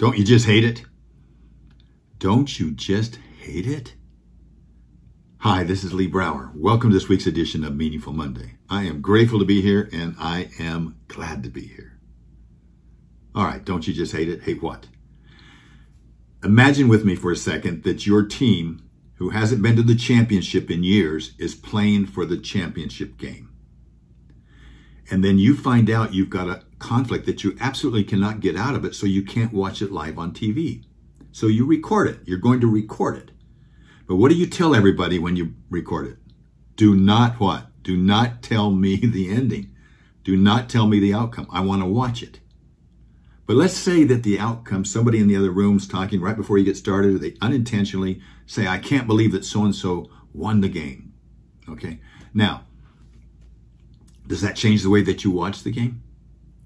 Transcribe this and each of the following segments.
Don't you just hate it? Don't you just hate it? Hi, this is Lee Brower. Welcome to this week's edition of Meaningful Monday. I am grateful to be here and I am glad to be here. All right, don't you just hate it? Hate what? Imagine with me for a second that your team, who hasn't been to the championship in years, is playing for the championship game. And then you find out you've got a conflict that you absolutely cannot get out of it, so you can't watch it live on TV. So you record it. You're going to record it. But what do you tell everybody when you record it? Do not what? Do not tell me the ending. Do not tell me the outcome. I want to watch it. But let's say that the outcome, somebody in the other room's talking right before you get started, they unintentionally say, I can't believe that so and so won the game. Okay. Now, does that change the way that you watch the game?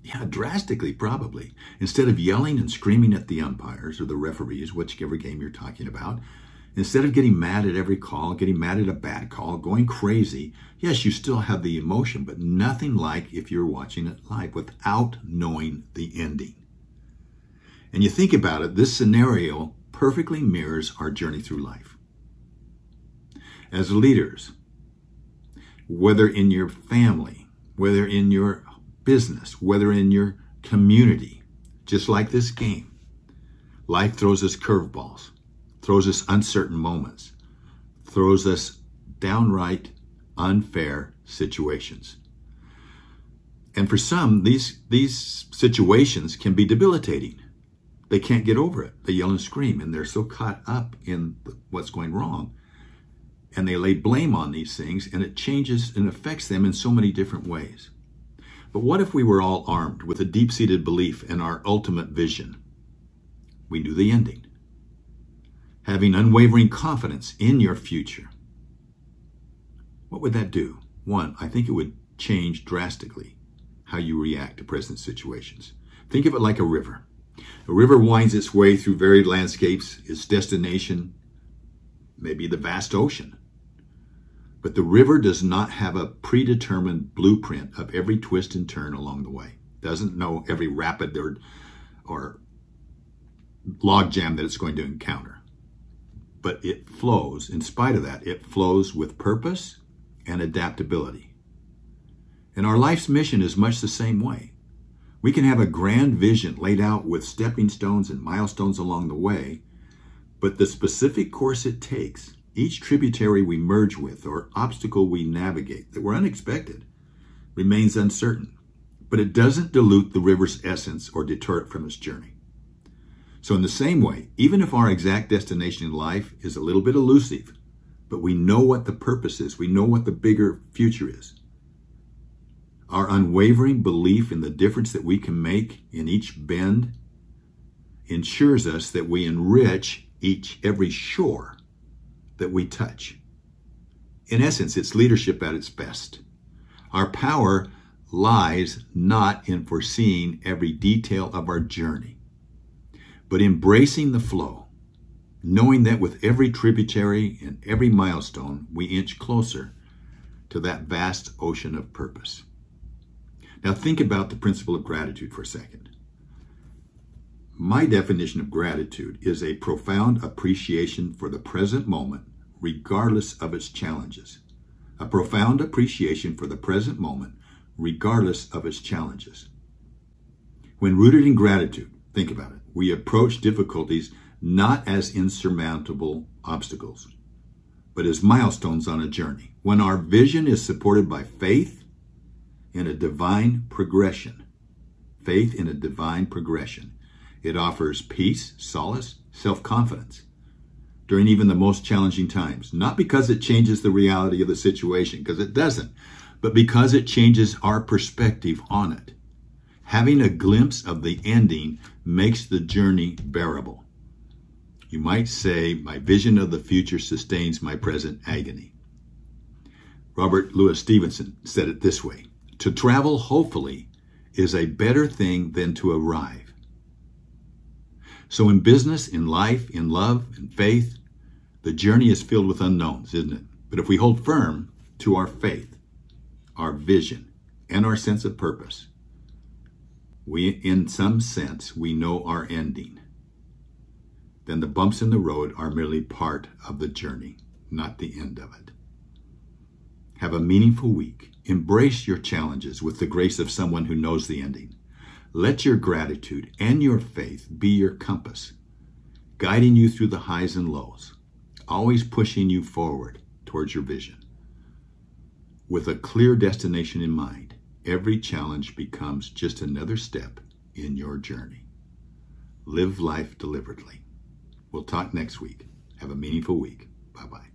Yeah, drastically, probably. Instead of yelling and screaming at the umpires or the referees, whichever game you're talking about, instead of getting mad at every call, getting mad at a bad call, going crazy, yes, you still have the emotion, but nothing like if you're watching it live without knowing the ending. And you think about it, this scenario perfectly mirrors our journey through life. As leaders, whether in your family, whether in your business, whether in your community, just like this game. Life throws us curveballs, throws us uncertain moments, throws us downright unfair situations. And for some, these, these situations can be debilitating. They can't get over it. They yell and scream, and they're so caught up in what's going wrong. And they lay blame on these things, and it changes and affects them in so many different ways. But what if we were all armed with a deep seated belief in our ultimate vision? We knew the ending. Having unwavering confidence in your future. What would that do? One, I think it would change drastically how you react to present situations. Think of it like a river. A river winds its way through varied landscapes, its destination may be the vast ocean. But the river does not have a predetermined blueprint of every twist and turn along the way. Doesn't know every rapid or, or log jam that it's going to encounter. But it flows, in spite of that, it flows with purpose and adaptability. And our life's mission is much the same way. We can have a grand vision laid out with stepping stones and milestones along the way, but the specific course it takes each tributary we merge with or obstacle we navigate that were unexpected remains uncertain, but it doesn't dilute the river's essence or deter it from its journey. So, in the same way, even if our exact destination in life is a little bit elusive, but we know what the purpose is, we know what the bigger future is. Our unwavering belief in the difference that we can make in each bend ensures us that we enrich each every shore that we touch. In essence, it's leadership at its best. Our power lies not in foreseeing every detail of our journey, but embracing the flow, knowing that with every tributary and every milestone, we inch closer to that vast ocean of purpose. Now, think about the principle of gratitude for a second. My definition of gratitude is a profound appreciation for the present moment, regardless of its challenges. A profound appreciation for the present moment, regardless of its challenges. When rooted in gratitude, think about it, we approach difficulties not as insurmountable obstacles, but as milestones on a journey. When our vision is supported by faith in a divine progression, faith in a divine progression, it offers peace, solace, self confidence during even the most challenging times. Not because it changes the reality of the situation, because it doesn't, but because it changes our perspective on it. Having a glimpse of the ending makes the journey bearable. You might say, My vision of the future sustains my present agony. Robert Louis Stevenson said it this way To travel hopefully is a better thing than to arrive. So, in business, in life, in love, in faith, the journey is filled with unknowns, isn't it? But if we hold firm to our faith, our vision, and our sense of purpose, we, in some sense, we know our ending. then the bumps in the road are merely part of the journey, not the end of it. Have a meaningful week. Embrace your challenges with the grace of someone who knows the ending. Let your gratitude and your faith be your compass, guiding you through the highs and lows, always pushing you forward towards your vision. With a clear destination in mind, every challenge becomes just another step in your journey. Live life deliberately. We'll talk next week. Have a meaningful week. Bye bye.